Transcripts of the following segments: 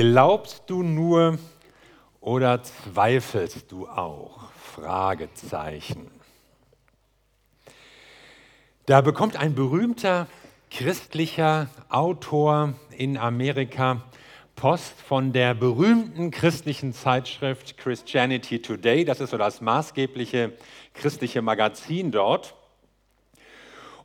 Glaubst du nur oder zweifelst du auch? Fragezeichen. Da bekommt ein berühmter christlicher Autor in Amerika Post von der berühmten christlichen Zeitschrift Christianity Today. Das ist so das maßgebliche christliche Magazin dort.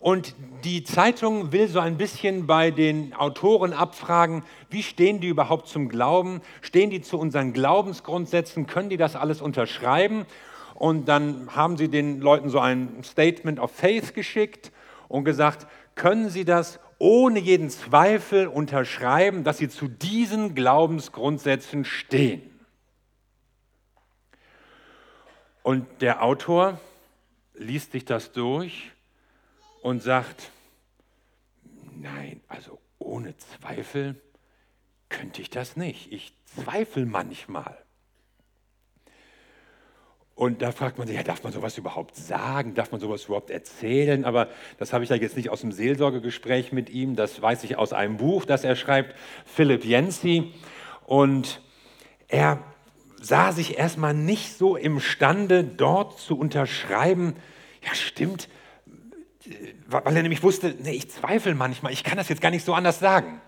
Und die Zeitung will so ein bisschen bei den Autoren abfragen, wie stehen die überhaupt zum Glauben? Stehen die zu unseren Glaubensgrundsätzen? Können die das alles unterschreiben? Und dann haben sie den Leuten so ein Statement of Faith geschickt und gesagt, können sie das ohne jeden Zweifel unterschreiben, dass sie zu diesen Glaubensgrundsätzen stehen? Und der Autor liest sich das durch und sagt, nein, also ohne Zweifel könnte ich das nicht. Ich zweifle manchmal. Und da fragt man sich, ja, darf man sowas überhaupt sagen? Darf man sowas überhaupt erzählen? Aber das habe ich ja jetzt nicht aus dem Seelsorgegespräch mit ihm, das weiß ich aus einem Buch, das er schreibt, Philipp Jensi. Und er sah sich erstmal nicht so imstande, dort zu unterschreiben, ja stimmt, weil er nämlich wusste, nee, ich zweifle manchmal, ich kann das jetzt gar nicht so anders sagen.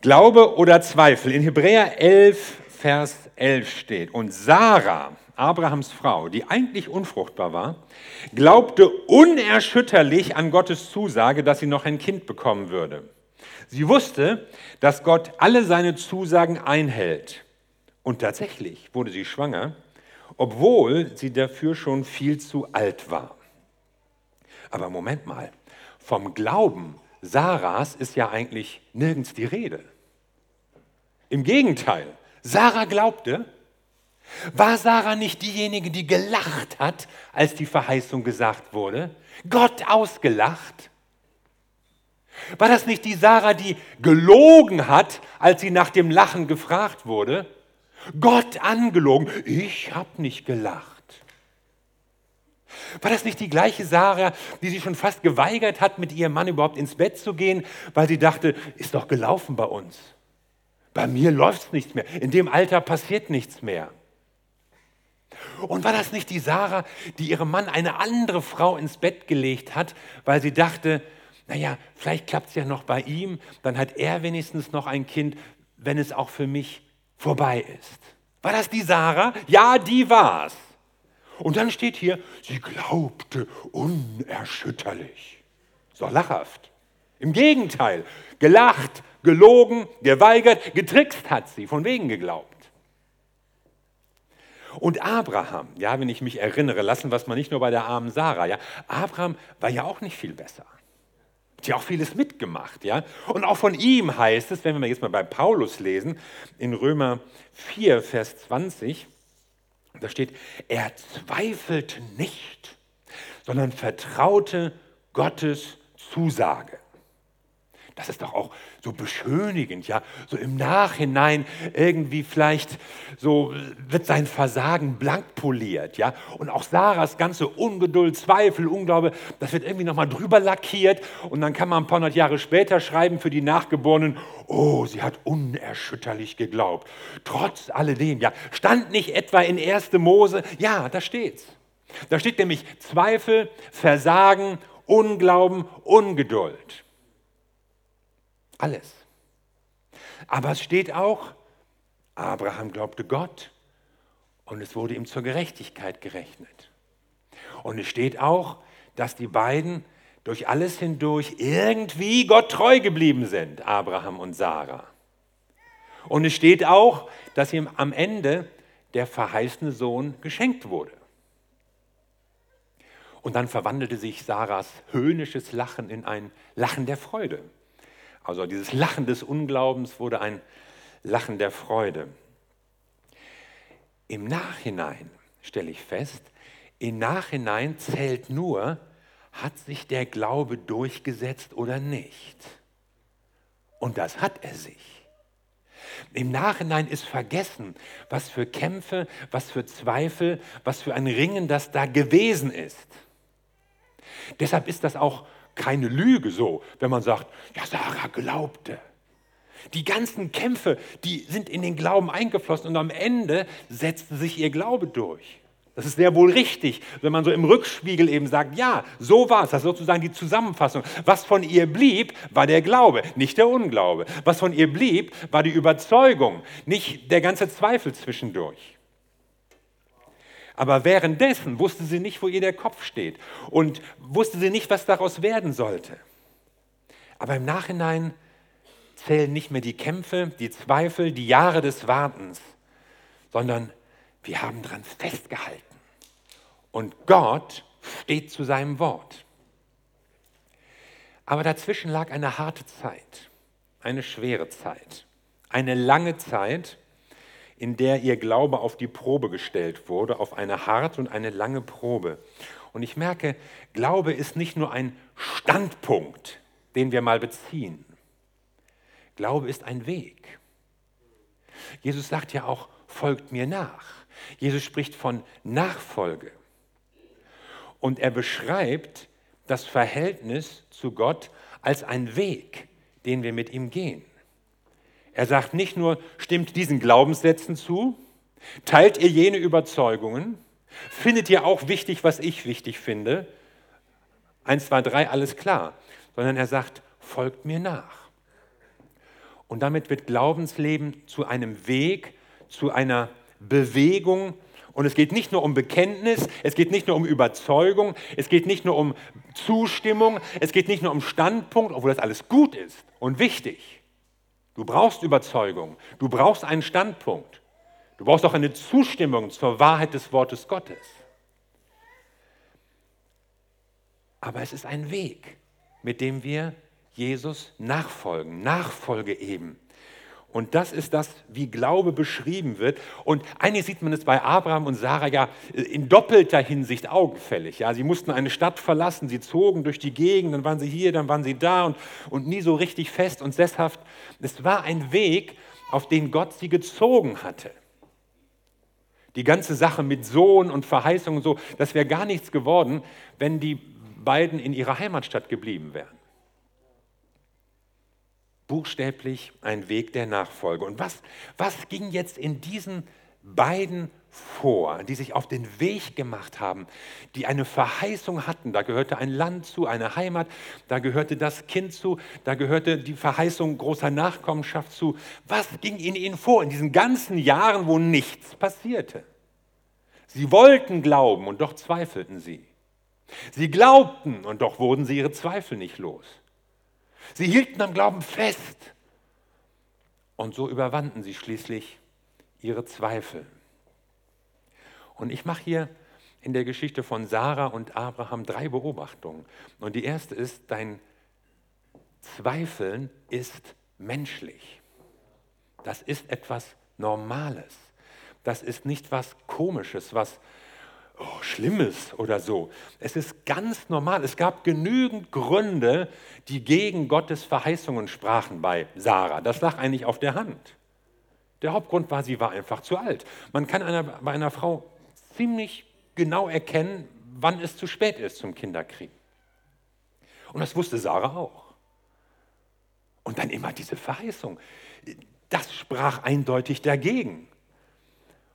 Glaube oder Zweifel. In Hebräer 11, Vers 11 steht, und Sarah, Abrahams Frau, die eigentlich unfruchtbar war, glaubte unerschütterlich an Gottes Zusage, dass sie noch ein Kind bekommen würde. Sie wusste, dass Gott alle seine Zusagen einhält. Und tatsächlich wurde sie schwanger, obwohl sie dafür schon viel zu alt war. Aber Moment mal, vom Glauben Sarahs ist ja eigentlich nirgends die Rede. Im Gegenteil, Sarah glaubte. War Sarah nicht diejenige, die gelacht hat, als die Verheißung gesagt wurde? Gott ausgelacht? War das nicht die Sarah, die gelogen hat, als sie nach dem Lachen gefragt wurde? Gott angelogen. Ich habe nicht gelacht. War das nicht die gleiche Sarah, die sich schon fast geweigert hat, mit ihrem Mann überhaupt ins Bett zu gehen, weil sie dachte, ist doch gelaufen bei uns. Bei mir läuft es nichts mehr. In dem Alter passiert nichts mehr. Und war das nicht die Sarah, die ihrem Mann eine andere Frau ins Bett gelegt hat, weil sie dachte, naja, vielleicht klappt es ja noch bei ihm, dann hat er wenigstens noch ein Kind, wenn es auch für mich vorbei ist. War das die Sarah? Ja, die war's. Und dann steht hier, sie glaubte unerschütterlich. Doch lachhaft. Im Gegenteil, gelacht, gelogen, geweigert, getrickst hat sie, von wegen geglaubt. Und Abraham, ja, wenn ich mich erinnere, lassen wir es mal nicht nur bei der armen Sarah, ja, Abraham war ja auch nicht viel besser. Hat ja auch vieles mitgemacht, ja. Und auch von ihm heißt es, wenn wir jetzt mal bei Paulus lesen, in Römer 4, Vers 20, da steht, er zweifelte nicht, sondern vertraute Gottes Zusage. Das ist doch auch so beschönigend, ja, so im Nachhinein irgendwie vielleicht so wird sein Versagen blank poliert, ja, und auch Sarahs ganze Ungeduld, Zweifel, Unglaube, das wird irgendwie nochmal drüber lackiert und dann kann man ein paar hundert Jahre später schreiben für die Nachgeborenen, oh, sie hat unerschütterlich geglaubt, trotz alledem, ja, stand nicht etwa in 1. Mose, ja, da steht's. Da steht nämlich Zweifel, Versagen, Unglauben, Ungeduld. Alles. Aber es steht auch, Abraham glaubte Gott und es wurde ihm zur Gerechtigkeit gerechnet. Und es steht auch, dass die beiden durch alles hindurch irgendwie Gott treu geblieben sind, Abraham und Sarah. Und es steht auch, dass ihm am Ende der verheißene Sohn geschenkt wurde. Und dann verwandelte sich Sarahs höhnisches Lachen in ein Lachen der Freude. Also dieses Lachen des Unglaubens wurde ein Lachen der Freude. Im Nachhinein stelle ich fest, im Nachhinein zählt nur, hat sich der Glaube durchgesetzt oder nicht. Und das hat er sich. Im Nachhinein ist vergessen, was für Kämpfe, was für Zweifel, was für ein Ringen das da gewesen ist. Deshalb ist das auch keine Lüge so, wenn man sagt, ja, Sarah glaubte. Die ganzen Kämpfe, die sind in den Glauben eingeflossen und am Ende setzte sich ihr Glaube durch. Das ist sehr wohl richtig, wenn man so im Rückspiegel eben sagt, ja, so war es. Das ist sozusagen die Zusammenfassung. Was von ihr blieb, war der Glaube, nicht der Unglaube. Was von ihr blieb, war die Überzeugung, nicht der ganze Zweifel zwischendurch. Aber währenddessen wusste sie nicht, wo ihr der Kopf steht und wusste sie nicht, was daraus werden sollte. Aber im Nachhinein zählen nicht mehr die Kämpfe, die Zweifel, die Jahre des Wartens, sondern wir haben daran festgehalten. Und Gott steht zu seinem Wort. Aber dazwischen lag eine harte Zeit, eine schwere Zeit, eine lange Zeit, in der ihr Glaube auf die Probe gestellt wurde, auf eine harte und eine lange Probe. Und ich merke, Glaube ist nicht nur ein Standpunkt, den wir mal beziehen. Glaube ist ein Weg. Jesus sagt ja auch, folgt mir nach. Jesus spricht von Nachfolge. Und er beschreibt das Verhältnis zu Gott als ein Weg, den wir mit ihm gehen. Er sagt nicht nur, stimmt diesen Glaubenssätzen zu, teilt ihr jene Überzeugungen, findet ihr auch wichtig, was ich wichtig finde, eins, zwei, drei, alles klar, sondern er sagt, folgt mir nach. Und damit wird Glaubensleben zu einem Weg, zu einer Bewegung. Und es geht nicht nur um Bekenntnis, es geht nicht nur um Überzeugung, es geht nicht nur um Zustimmung, es geht nicht nur um Standpunkt, obwohl das alles gut ist und wichtig. Du brauchst Überzeugung, du brauchst einen Standpunkt, du brauchst auch eine Zustimmung zur Wahrheit des Wortes Gottes. Aber es ist ein Weg, mit dem wir Jesus nachfolgen, Nachfolge eben. Und das ist das, wie Glaube beschrieben wird. Und eigentlich sieht man es bei Abraham und Sarah ja in doppelter Hinsicht augenfällig. Ja, sie mussten eine Stadt verlassen, sie zogen durch die Gegend, dann waren sie hier, dann waren sie da und, und nie so richtig fest und sesshaft. Es war ein Weg, auf den Gott sie gezogen hatte. Die ganze Sache mit Sohn und Verheißung und so, das wäre gar nichts geworden, wenn die beiden in ihrer Heimatstadt geblieben wären buchstäblich ein Weg der Nachfolge. Und was, was ging jetzt in diesen beiden vor, die sich auf den Weg gemacht haben, die eine Verheißung hatten. Da gehörte ein Land zu, eine Heimat, da gehörte das Kind zu, da gehörte die Verheißung großer Nachkommenschaft zu. Was ging in ihnen vor in diesen ganzen Jahren, wo nichts passierte? Sie wollten glauben und doch zweifelten sie. Sie glaubten und doch wurden sie ihre Zweifel nicht los. Sie hielten am Glauben fest. Und so überwanden sie schließlich ihre Zweifel. Und ich mache hier in der Geschichte von Sarah und Abraham drei Beobachtungen. Und die erste ist, dein Zweifeln ist menschlich. Das ist etwas Normales. Das ist nicht was Komisches, was oh, Schlimmes oder so. Es ist ganz normal. Es gab genügend Gründe, die gegen Gottes Verheißungen sprachen bei Sarah. Das lag eigentlich auf der Hand. Der Hauptgrund war, sie war einfach zu alt. Man kann einer, bei einer Frau ziemlich genau erkennen, wann es zu spät ist zum Kinderkriegen. Und das wusste Sarah auch. Und dann immer diese Verheißung. Das sprach eindeutig dagegen.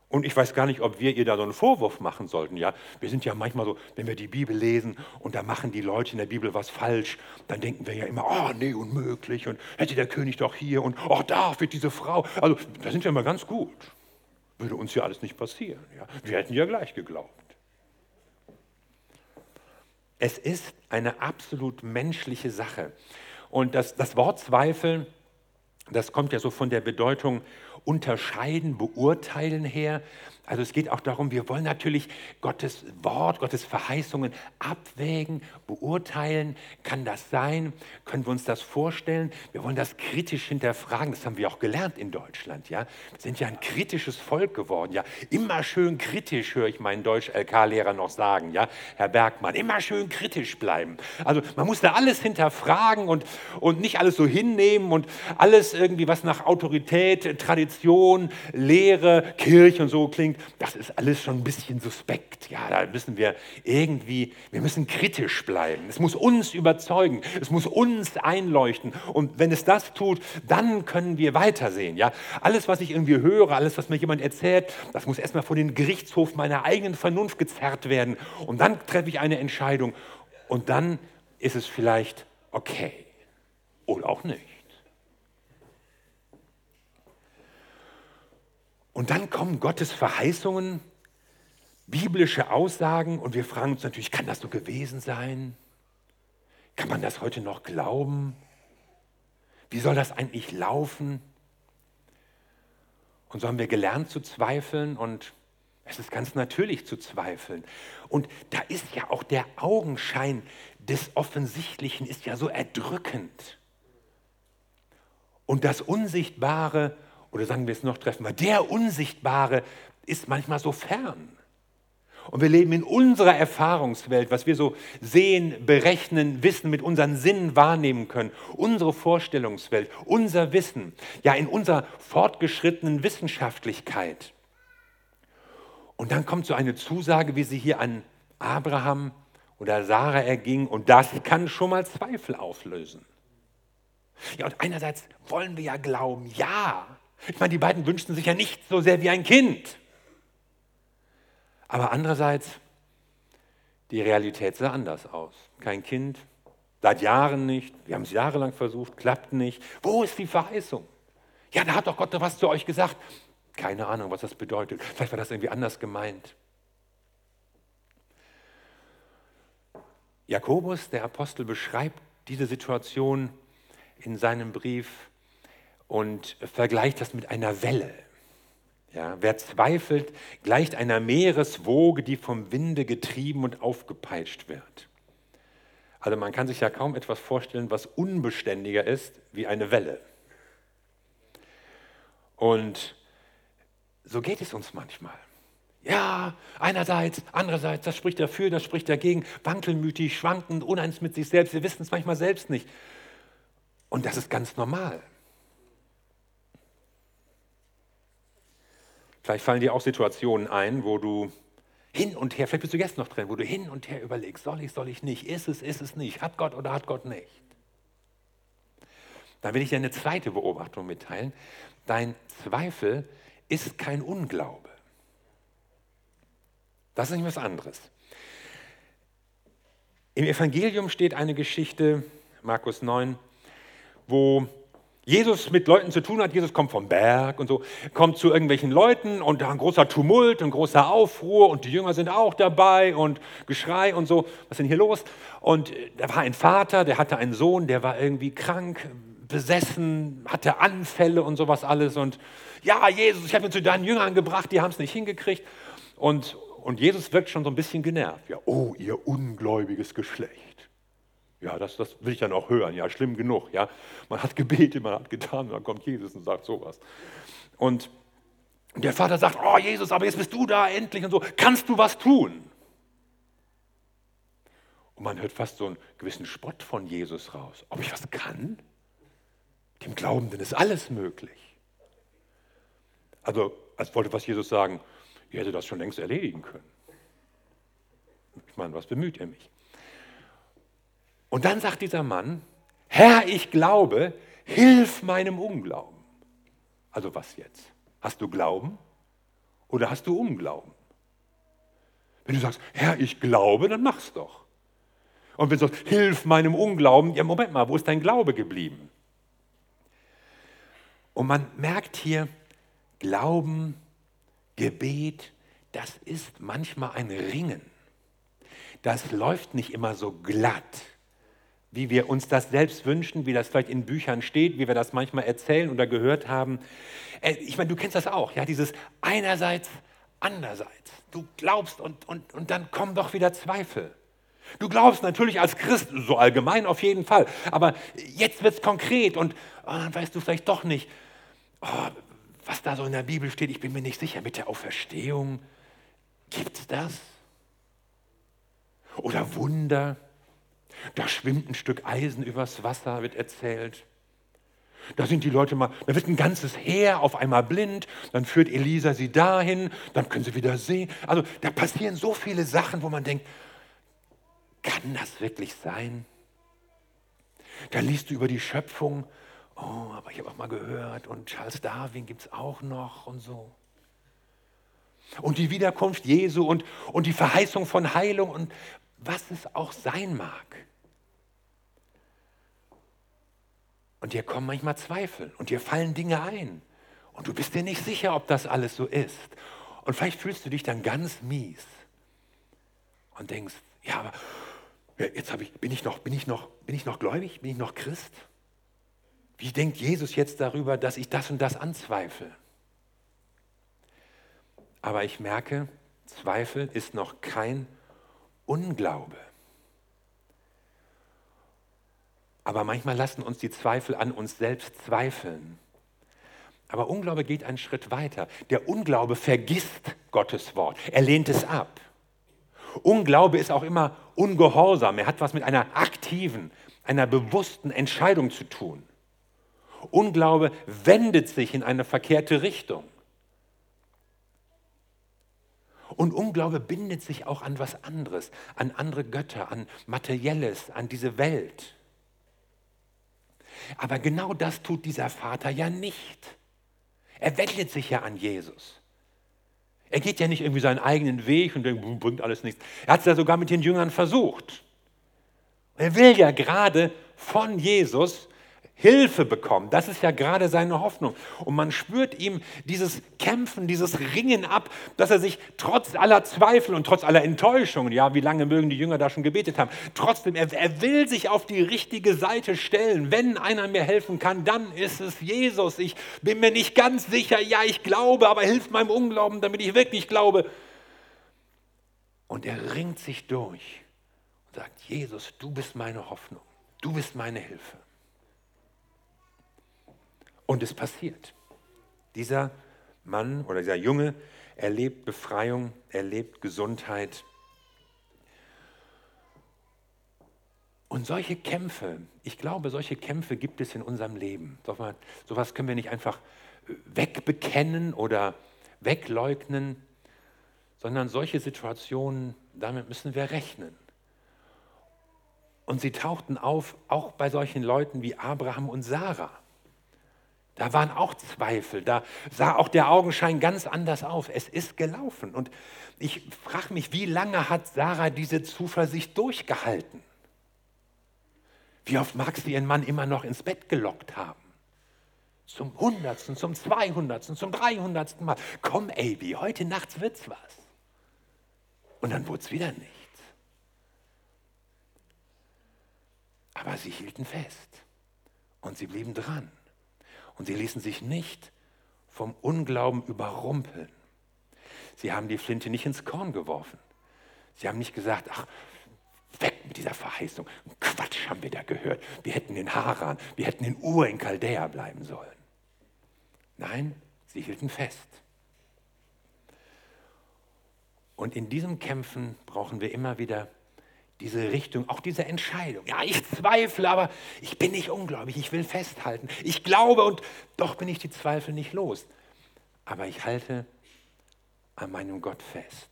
Und ich weiß gar nicht, ob wir ihr da so einen Vorwurf machen sollten. Ja, wir sind ja manchmal so, wenn wir die Bibel lesen und da machen die Leute in der Bibel was falsch, dann denken wir ja immer, oh nee, unmöglich und hätte der König doch hier und oh, da wird diese Frau. Also da sind wir immer ganz gut. Würde uns ja alles nicht passieren. Ja, wir hätten ja gleich geglaubt. Es ist eine absolut menschliche Sache. Und das, das Wort Zweifel, das kommt ja so von der Bedeutung unterscheiden, beurteilen her. Also es geht auch darum, wir wollen natürlich Gottes Wort, Gottes Verheißungen abwägen, beurteilen. Kann das sein? Können wir uns das vorstellen? Wir wollen das kritisch hinterfragen. Das haben wir auch gelernt in Deutschland. Ja? Wir sind ja ein kritisches Volk geworden. Ja? Immer schön kritisch, höre ich meinen Deutsch-LK-Lehrer noch sagen. Ja? Herr Bergmann, immer schön kritisch bleiben. Also man muss da alles hinterfragen und, und nicht alles so hinnehmen und alles irgendwie, was nach Autorität, Tradition, Lehre, Kirche und so klingt, das ist alles schon ein bisschen suspekt. Ja, da müssen wir irgendwie, wir müssen kritisch bleiben. Es muss uns überzeugen, es muss uns einleuchten. Und wenn es das tut, dann können wir weitersehen. Ja, alles, was ich irgendwie höre, alles, was mir jemand erzählt, das muss erstmal vor den Gerichtshof meiner eigenen Vernunft gezerrt werden. Und dann treffe ich eine Entscheidung. Und dann ist es vielleicht okay oder auch nicht. Und dann kommen Gottes Verheißungen, biblische Aussagen und wir fragen uns natürlich, kann das so gewesen sein? Kann man das heute noch glauben? Wie soll das eigentlich laufen? Und so haben wir gelernt zu zweifeln und es ist ganz natürlich zu zweifeln. Und da ist ja auch der Augenschein des Offensichtlichen ist ja so erdrückend. Und das Unsichtbare, oder sagen wir es noch treffen wir, der Unsichtbare ist manchmal so fern. Und wir leben in unserer Erfahrungswelt, was wir so sehen, berechnen, wissen, mit unseren Sinnen wahrnehmen können. Unsere Vorstellungswelt, unser Wissen, ja in unserer fortgeschrittenen Wissenschaftlichkeit. Und dann kommt so eine Zusage, wie sie hier an Abraham oder Sarah erging, und das kann schon mal Zweifel auflösen. Ja, und einerseits wollen wir ja glauben, ja. Ich meine, die beiden wünschten sich ja nicht so sehr wie ein Kind. Aber andererseits, die Realität sah anders aus. Kein Kind, seit Jahren nicht, wir haben es jahrelang versucht, klappt nicht. Wo ist die Verheißung? Ja, da hat doch Gott was zu euch gesagt. Keine Ahnung, was das bedeutet. Vielleicht war das irgendwie anders gemeint. Jakobus, der Apostel, beschreibt diese Situation in seinem Brief und vergleicht das mit einer Welle. Ja, wer zweifelt, gleicht einer Meereswoge, die vom Winde getrieben und aufgepeitscht wird. Also man kann sich ja kaum etwas vorstellen, was unbeständiger ist wie eine Welle. Und so geht es uns manchmal. Ja, einerseits, andererseits, das spricht dafür, das spricht dagegen, wankelmütig, schwankend, uneins mit sich selbst. Wir wissen es manchmal selbst nicht. Und das ist ganz normal. Vielleicht fallen dir auch Situationen ein, wo du hin und her, vielleicht bist du jetzt noch drin, wo du hin und her überlegst, soll ich, soll ich nicht, ist es, ist es nicht, hat Gott oder hat Gott nicht. Dann will ich dir eine zweite Beobachtung mitteilen. Dein Zweifel ist kein Unglaube. Das ist nicht was anderes. Im Evangelium steht eine Geschichte, Markus 9, wo Jesus mit Leuten zu tun hat. Jesus kommt vom Berg und so, kommt zu irgendwelchen Leuten und da ein großer Tumult, ein großer Aufruhr und die Jünger sind auch dabei und Geschrei und so. Was ist denn hier los? Und da war ein Vater, der hatte einen Sohn, der war irgendwie krank, besessen, hatte Anfälle und sowas alles. Und ja, Jesus, ich habe ihn zu deinen Jüngern gebracht, die haben es nicht hingekriegt. Und, und Jesus wirkt schon so ein bisschen genervt. Ja, oh, ihr ungläubiges Geschlecht. Ja, das, das will ich dann auch hören. Ja, schlimm genug. Ja, man hat gebetet, man hat getan, und dann kommt Jesus und sagt sowas. Und der Vater sagt: Oh, Jesus, aber jetzt bist du da endlich und so. Kannst du was tun? Und man hört fast so einen gewissen Spott von Jesus raus. Ob ich was kann? Dem Glaubenden ist alles möglich. Also, als wollte was Jesus sagen, ihr hättet das schon längst erledigen können. Ich meine, was bemüht er mich? Und dann sagt dieser Mann, Herr, ich glaube, hilf meinem Unglauben. Also was jetzt? Hast du Glauben oder hast du Unglauben? Wenn du sagst, Herr, ich glaube, dann mach's doch. Und wenn du sagst, hilf meinem Unglauben, ja, Moment mal, wo ist dein Glaube geblieben? Und man merkt hier, Glauben, Gebet, das ist manchmal ein Ringen. Das läuft nicht immer so glatt wie wir uns das selbst wünschen, wie das vielleicht in Büchern steht, wie wir das manchmal erzählen oder gehört haben. Äh, ich meine, du kennst das auch, ja, dieses einerseits, andererseits. Du glaubst und, und, und dann kommen doch wieder Zweifel. Du glaubst natürlich als Christ, so allgemein auf jeden Fall, aber jetzt wird es konkret und oh, dann weißt du vielleicht doch nicht, oh, was da so in der Bibel steht, ich bin mir nicht sicher, mit der Auferstehung, gibt es das? Oder Wunder? Da schwimmt ein Stück Eisen übers Wasser, wird erzählt. Da sind die Leute mal, da wird ein ganzes Heer auf einmal blind, dann führt Elisa sie dahin, dann können sie wieder sehen. Also da passieren so viele Sachen, wo man denkt, kann das wirklich sein? Da liest du über die Schöpfung, oh, aber ich habe auch mal gehört und Charles Darwin gibt es auch noch und so. Und die Wiederkunft Jesu und, und die Verheißung von Heilung und was es auch sein mag. Und dir kommen manchmal Zweifel und dir fallen Dinge ein. Und du bist dir nicht sicher, ob das alles so ist. Und vielleicht fühlst du dich dann ganz mies und denkst, ja, aber jetzt ich, bin, ich noch, bin, ich noch, bin ich noch gläubig? Bin ich noch Christ? Wie denkt Jesus jetzt darüber, dass ich das und das anzweifle? Aber ich merke, Zweifel ist noch kein Unglaube. Aber manchmal lassen uns die Zweifel an uns selbst zweifeln. Aber Unglaube geht einen Schritt weiter. Der Unglaube vergisst Gottes Wort. Er lehnt es ab. Unglaube ist auch immer ungehorsam. Er hat was mit einer aktiven, einer bewussten Entscheidung zu tun. Unglaube wendet sich in eine verkehrte Richtung. Und Unglaube bindet sich auch an was anderes, an andere Götter, an Materielles, an diese Welt. Aber genau das tut dieser Vater ja nicht. Er wendet sich ja an Jesus. Er geht ja nicht irgendwie seinen eigenen Weg und denkt, bringt alles nichts. Er hat es ja sogar mit den Jüngern versucht. Er will ja gerade von Jesus Hilfe bekommen. Das ist ja gerade seine Hoffnung. Und man spürt ihm dieses Kämpfen, dieses Ringen ab, dass er sich trotz aller Zweifel und trotz aller Enttäuschungen, ja, wie lange mögen die Jünger da schon gebetet haben, trotzdem, er, er will sich auf die richtige Seite stellen. Wenn einer mir helfen kann, dann ist es Jesus. Ich bin mir nicht ganz sicher, ja, ich glaube, aber hilf meinem Unglauben, damit ich wirklich glaube. Und er ringt sich durch und sagt, Jesus, du bist meine Hoffnung, du bist meine Hilfe. Und es passiert. Dieser Mann oder dieser Junge erlebt Befreiung, erlebt Gesundheit. Und solche Kämpfe, ich glaube, solche Kämpfe gibt es in unserem Leben. So etwas können wir nicht einfach wegbekennen oder wegleugnen, sondern solche Situationen, damit müssen wir rechnen. Und sie tauchten auf, auch bei solchen Leuten wie Abraham und Sarah. Da waren auch Zweifel, da sah auch der Augenschein ganz anders auf. Es ist gelaufen. Und ich frage mich, wie lange hat Sarah diese Zuversicht durchgehalten? Wie oft mag sie ihren Mann immer noch ins Bett gelockt haben? Zum hundertsten, zum zweihundertsten, zum dreihundertsten Mal. Komm, Abi, heute Nacht wird's was. Und dann wurde es wieder nichts. Aber sie hielten fest und sie blieben dran. Und sie ließen sich nicht vom Unglauben überrumpeln. Sie haben die Flinte nicht ins Korn geworfen. Sie haben nicht gesagt, ach, weg mit dieser Verheißung. Quatsch haben wir da gehört. Wir hätten in Haran, wir hätten in Ur in Chaldea bleiben sollen. Nein, sie hielten fest. Und in diesem Kämpfen brauchen wir immer wieder diese Richtung, auch diese Entscheidung. Ja, ich zweifle, aber ich bin nicht ungläubig, ich will festhalten. Ich glaube und doch bin ich die Zweifel nicht los. Aber ich halte an meinem Gott fest.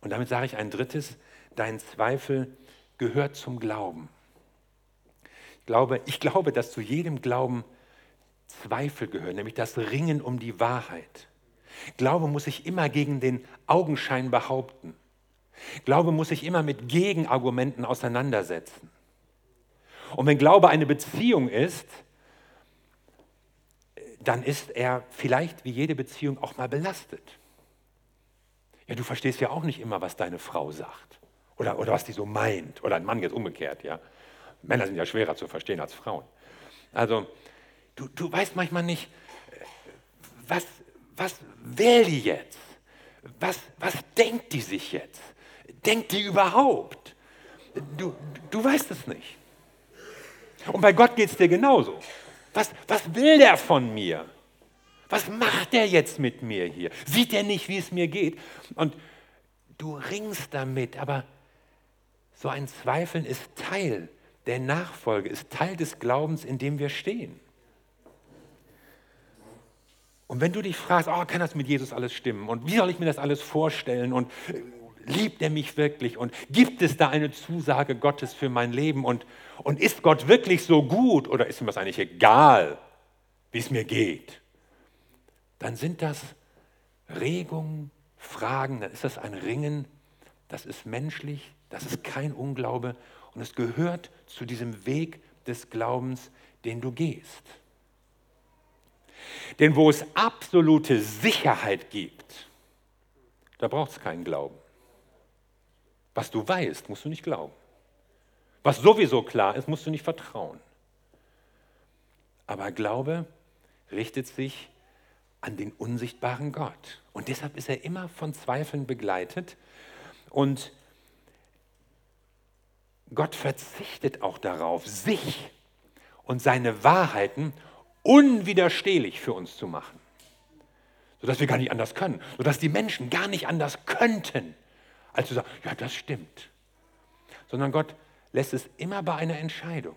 Und damit sage ich ein drittes, dein Zweifel gehört zum Glauben. Ich glaube, ich glaube, dass zu jedem Glauben Zweifel gehören, nämlich das Ringen um die Wahrheit. Glaube muss sich immer gegen den Augenschein behaupten. Glaube muss sich immer mit Gegenargumenten auseinandersetzen. Und wenn Glaube eine Beziehung ist, dann ist er vielleicht wie jede Beziehung auch mal belastet. Ja, du verstehst ja auch nicht immer, was deine Frau sagt oder, oder was die so meint oder ein Mann jetzt umgekehrt. Ja. Männer sind ja schwerer zu verstehen als Frauen. Also du, du weißt manchmal nicht, was, was will die jetzt? Was, was denkt die sich jetzt? Denkt die überhaupt? Du, du weißt es nicht. Und bei Gott geht es dir genauso. Was, was will der von mir? Was macht der jetzt mit mir hier? Sieht er nicht, wie es mir geht? Und du ringst damit, aber so ein Zweifeln ist Teil der Nachfolge, ist Teil des Glaubens, in dem wir stehen. Und wenn du dich fragst, oh, kann das mit Jesus alles stimmen? Und wie soll ich mir das alles vorstellen? Und äh, liebt er mich wirklich? Und gibt es da eine Zusage Gottes für mein Leben? Und, und ist Gott wirklich so gut? Oder ist ihm das eigentlich egal, wie es mir geht? Dann sind das Regungen, Fragen, dann ist das ein Ringen, das ist menschlich, das ist kein Unglaube und es gehört zu diesem Weg des Glaubens, den du gehst. Denn wo es absolute Sicherheit gibt, da braucht es keinen Glauben. Was du weißt, musst du nicht glauben. Was sowieso klar ist, musst du nicht vertrauen. Aber Glaube richtet sich an den unsichtbaren Gott. Und deshalb ist er immer von Zweifeln begleitet. Und Gott verzichtet auch darauf, sich und seine Wahrheiten unwiderstehlich für uns zu machen, sodass wir gar nicht anders können, sodass die Menschen gar nicht anders könnten, als zu sagen, ja, das stimmt. Sondern Gott lässt es immer bei einer Entscheidung.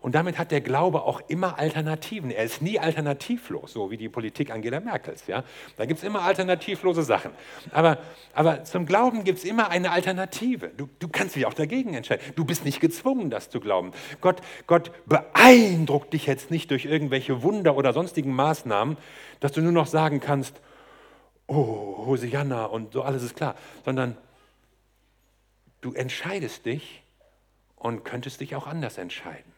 Und damit hat der Glaube auch immer Alternativen. Er ist nie alternativlos, so wie die Politik Angela Merkels. Ja? Da gibt es immer alternativlose Sachen. Aber, aber zum Glauben gibt es immer eine Alternative. Du, du kannst dich auch dagegen entscheiden. Du bist nicht gezwungen, das zu glauben. Gott, Gott beeindruckt dich jetzt nicht durch irgendwelche Wunder oder sonstigen Maßnahmen, dass du nur noch sagen kannst, oh, Hosianna und so alles ist klar. Sondern du entscheidest dich und könntest dich auch anders entscheiden.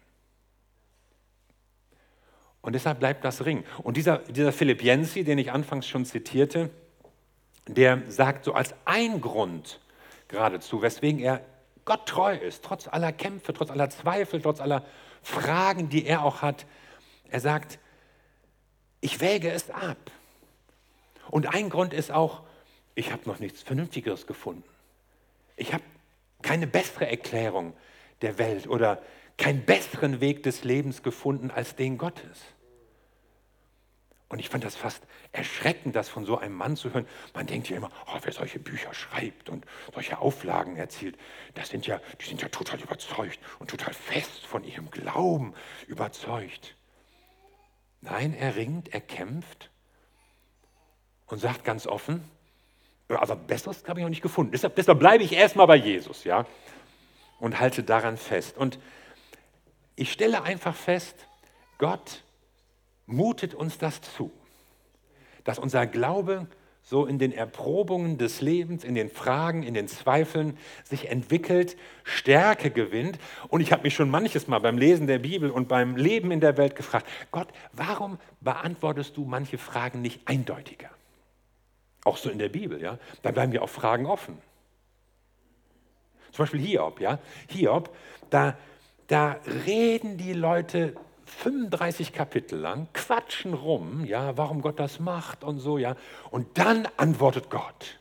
Und deshalb bleibt das Ring. Und dieser, dieser Philipp Jensi, den ich anfangs schon zitierte, der sagt so als ein Grund geradezu, weswegen er Gott treu ist, trotz aller Kämpfe, trotz aller Zweifel, trotz aller Fragen, die er auch hat. Er sagt, ich wäge es ab. Und ein Grund ist auch, ich habe noch nichts Vernünftigeres gefunden. Ich habe keine bessere Erklärung der Welt oder keinen besseren Weg des Lebens gefunden als den Gottes. Und ich fand das fast erschreckend, das von so einem Mann zu hören. Man denkt ja immer, oh, wer solche Bücher schreibt und solche Auflagen erzielt, das sind ja, die sind ja total überzeugt und total fest von ihrem Glauben überzeugt. Nein, er ringt, er kämpft und sagt ganz offen, also Besseres habe ich noch nicht gefunden. Deshalb, deshalb bleibe ich erstmal bei Jesus, ja, und halte daran fest. Und ich stelle einfach fest, Gott mutet uns das zu, dass unser Glaube so in den Erprobungen des Lebens, in den Fragen, in den Zweifeln sich entwickelt, Stärke gewinnt. Und ich habe mich schon manches Mal beim Lesen der Bibel und beim Leben in der Welt gefragt, Gott, warum beantwortest du manche Fragen nicht eindeutiger? Auch so in der Bibel, ja? Da bleiben ja auch Fragen offen. Zum Beispiel Hiob, ja? Hiob, da da reden die Leute 35 Kapitel lang, quatschen rum, ja, warum Gott das macht und so, ja. Und dann antwortet Gott.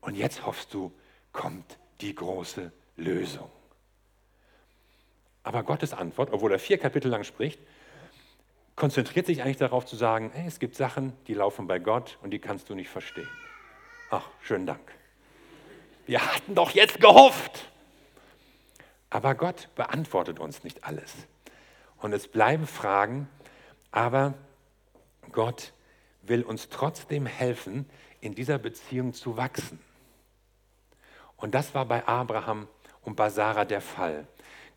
Und jetzt hoffst du, kommt die große Lösung. Aber Gottes Antwort, obwohl er vier Kapitel lang spricht, konzentriert sich eigentlich darauf zu sagen, hey, es gibt Sachen, die laufen bei Gott und die kannst du nicht verstehen. Ach, schönen Dank. Wir hatten doch jetzt gehofft. Aber Gott beantwortet uns nicht alles. Und es bleiben Fragen, aber Gott will uns trotzdem helfen, in dieser Beziehung zu wachsen. Und das war bei Abraham und bei Sarah der Fall.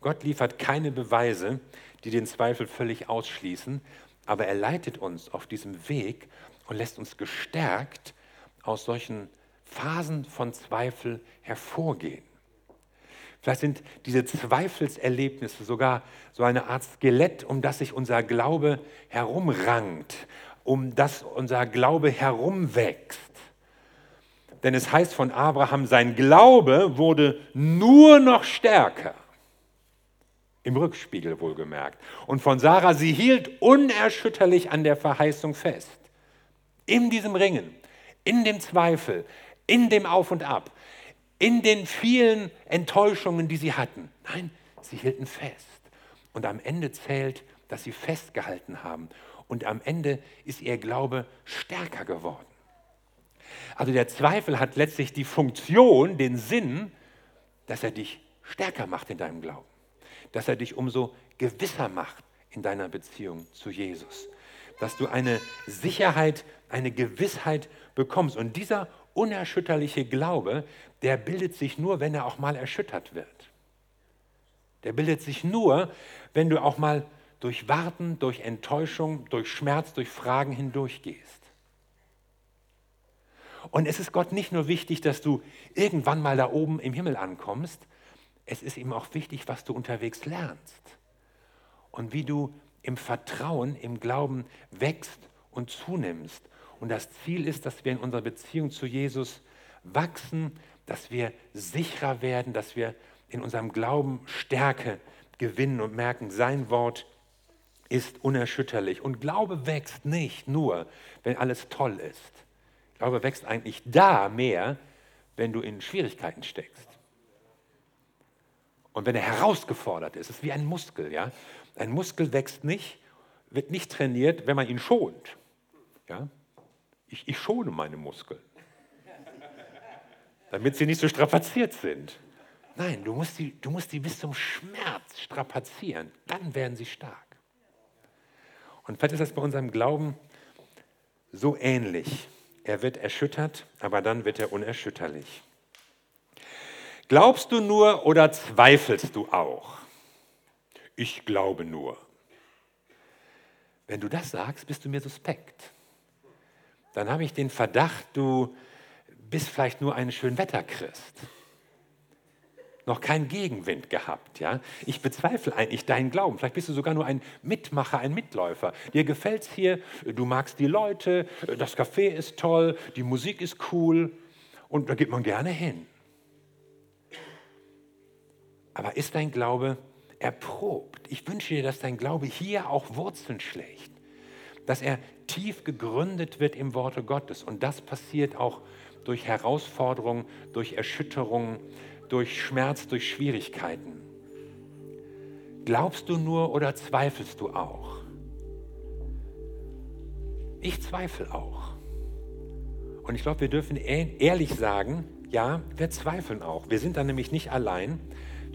Gott liefert keine Beweise, die den Zweifel völlig ausschließen, aber er leitet uns auf diesem Weg und lässt uns gestärkt aus solchen Phasen von Zweifel hervorgehen. Vielleicht sind diese Zweifelserlebnisse sogar so eine Art Skelett, um das sich unser Glaube herumrankt, um das unser Glaube herumwächst. Denn es heißt von Abraham, sein Glaube wurde nur noch stärker. Im Rückspiegel wohlgemerkt. Und von Sarah, sie hielt unerschütterlich an der Verheißung fest. In diesem Ringen, in dem Zweifel, in dem Auf und Ab in den vielen Enttäuschungen, die sie hatten. Nein, sie hielten fest. Und am Ende zählt, dass sie festgehalten haben. Und am Ende ist ihr Glaube stärker geworden. Also der Zweifel hat letztlich die Funktion, den Sinn, dass er dich stärker macht in deinem Glauben. Dass er dich umso gewisser macht in deiner Beziehung zu Jesus. dass du eine Sicherheit, eine Gewissheit bekommst. Und dieser unerschütterliche Glaube, der bildet sich nur, wenn er auch mal erschüttert wird. Der bildet sich nur, wenn du auch mal durch Warten, durch Enttäuschung, durch Schmerz, durch Fragen hindurchgehst. Und es ist Gott nicht nur wichtig, dass du irgendwann mal da oben im Himmel ankommst, es ist ihm auch wichtig, was du unterwegs lernst und wie du im Vertrauen, im Glauben wächst und zunimmst. Und das Ziel ist, dass wir in unserer Beziehung zu Jesus wachsen, dass wir sicherer werden, dass wir in unserem Glauben Stärke gewinnen und merken, sein Wort ist unerschütterlich. Und Glaube wächst nicht nur, wenn alles toll ist. Glaube wächst eigentlich da mehr, wenn du in Schwierigkeiten steckst. Und wenn er herausgefordert ist, es ist wie ein Muskel, ja. Ein Muskel wächst nicht, wird nicht trainiert, wenn man ihn schont. Ja? Ich, ich schone meine Muskeln, damit sie nicht so strapaziert sind. Nein, du musst, die, du musst die bis zum Schmerz strapazieren, dann werden sie stark. Und vielleicht ist das bei unserem Glauben so ähnlich. Er wird erschüttert, aber dann wird er unerschütterlich. Glaubst du nur oder zweifelst du auch? Ich glaube nur. Wenn du das sagst, bist du mir suspekt. Dann habe ich den Verdacht, du bist vielleicht nur ein Schönwetterchrist. Noch keinen Gegenwind gehabt, ja? Ich bezweifle eigentlich deinen Glauben. Vielleicht bist du sogar nur ein Mitmacher, ein Mitläufer. Dir gefällt es hier, du magst die Leute, das Café ist toll, die Musik ist cool und da geht man gerne hin. Aber ist dein Glaube erprobt? Ich wünsche dir, dass dein Glaube hier auch Wurzeln schlägt, dass er tief gegründet wird im Worte Gottes. Und das passiert auch durch Herausforderungen, durch Erschütterungen, durch Schmerz, durch Schwierigkeiten. Glaubst du nur oder zweifelst du auch? Ich zweifle auch. Und ich glaube, wir dürfen ehrlich sagen, ja, wir zweifeln auch. Wir sind da nämlich nicht allein.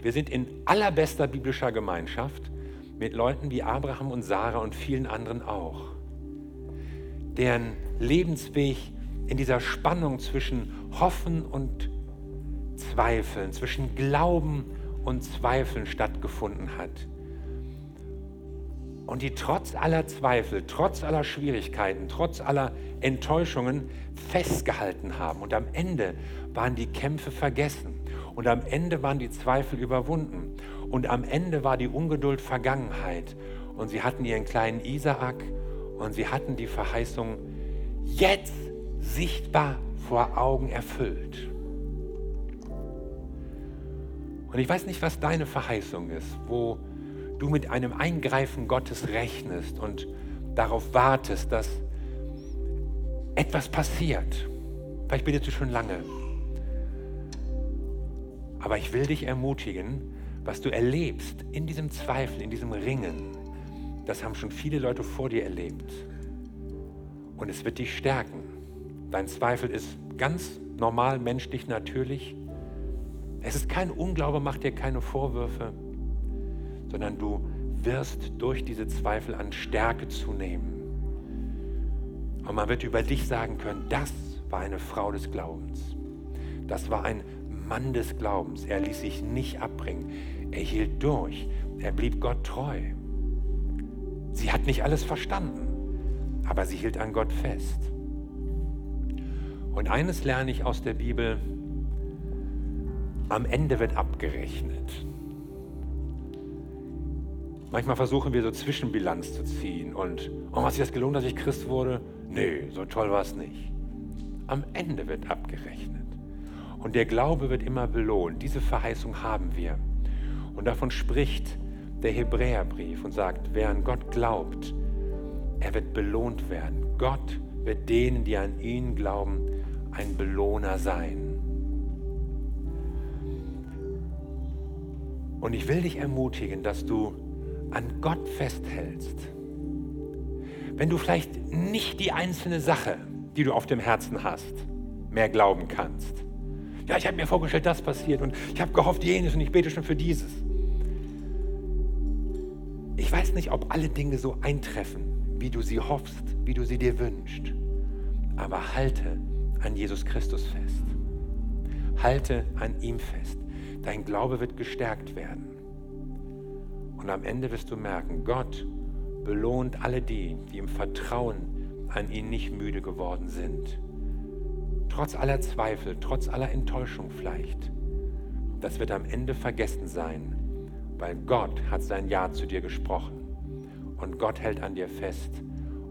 Wir sind in allerbester biblischer Gemeinschaft mit Leuten wie Abraham und Sarah und vielen anderen auch, deren Lebensweg in dieser Spannung zwischen Hoffen und Zweifeln, zwischen Glauben und Zweifeln stattgefunden hat. Und die trotz aller Zweifel, trotz aller Schwierigkeiten, trotz aller Enttäuschungen festgehalten haben. Und am Ende waren die Kämpfe vergessen. Und am Ende waren die Zweifel überwunden. Und am Ende war die Ungeduld Vergangenheit. Und sie hatten ihren kleinen Isaak und sie hatten die Verheißung jetzt sichtbar vor Augen erfüllt. Und ich weiß nicht, was deine Verheißung ist, wo du mit einem Eingreifen Gottes rechnest und darauf wartest, dass etwas passiert. Vielleicht betest du schon lange. Aber ich will dich ermutigen, was du erlebst in diesem Zweifel, in diesem Ringen, das haben schon viele Leute vor dir erlebt. Und es wird dich stärken. Dein Zweifel ist ganz normal, menschlich, natürlich. Es ist kein Unglaube, mach dir keine Vorwürfe, sondern du wirst durch diese Zweifel an Stärke zunehmen. Und man wird über dich sagen können, das war eine Frau des Glaubens. Das war ein Mann des Glaubens. Er ließ sich nicht abbringen. Er hielt durch. Er blieb Gott treu. Sie hat nicht alles verstanden, aber sie hielt an Gott fest. Und eines lerne ich aus der Bibel, am Ende wird abgerechnet. Manchmal versuchen wir so Zwischenbilanz zu ziehen und, oh, hat sich das gelohnt, dass ich Christ wurde? Nee, so toll war es nicht. Am Ende wird abgerechnet. Und der Glaube wird immer belohnt. Diese Verheißung haben wir. Und davon spricht der Hebräerbrief und sagt, wer an Gott glaubt, er wird belohnt werden. Gott wird denen, die an ihn glauben, ein Belohner sein. Und ich will dich ermutigen, dass du an Gott festhältst. Wenn du vielleicht nicht die einzelne Sache, die du auf dem Herzen hast, mehr glauben kannst, ja, ich habe mir vorgestellt, das passiert und ich habe gehofft, jenes und ich bete schon für dieses. Ich weiß nicht, ob alle Dinge so eintreffen, wie du sie hoffst, wie du sie dir wünschst. Aber halte an Jesus Christus fest. Halte an ihm fest. Dein Glaube wird gestärkt werden. Und am Ende wirst du merken, Gott belohnt alle die, die im Vertrauen an ihn nicht müde geworden sind. Trotz aller Zweifel, trotz aller Enttäuschung vielleicht. Das wird am Ende vergessen sein, weil Gott hat sein Ja zu dir gesprochen. Und Gott hält an dir fest.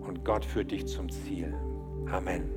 Und Gott führt dich zum Ziel. Amen.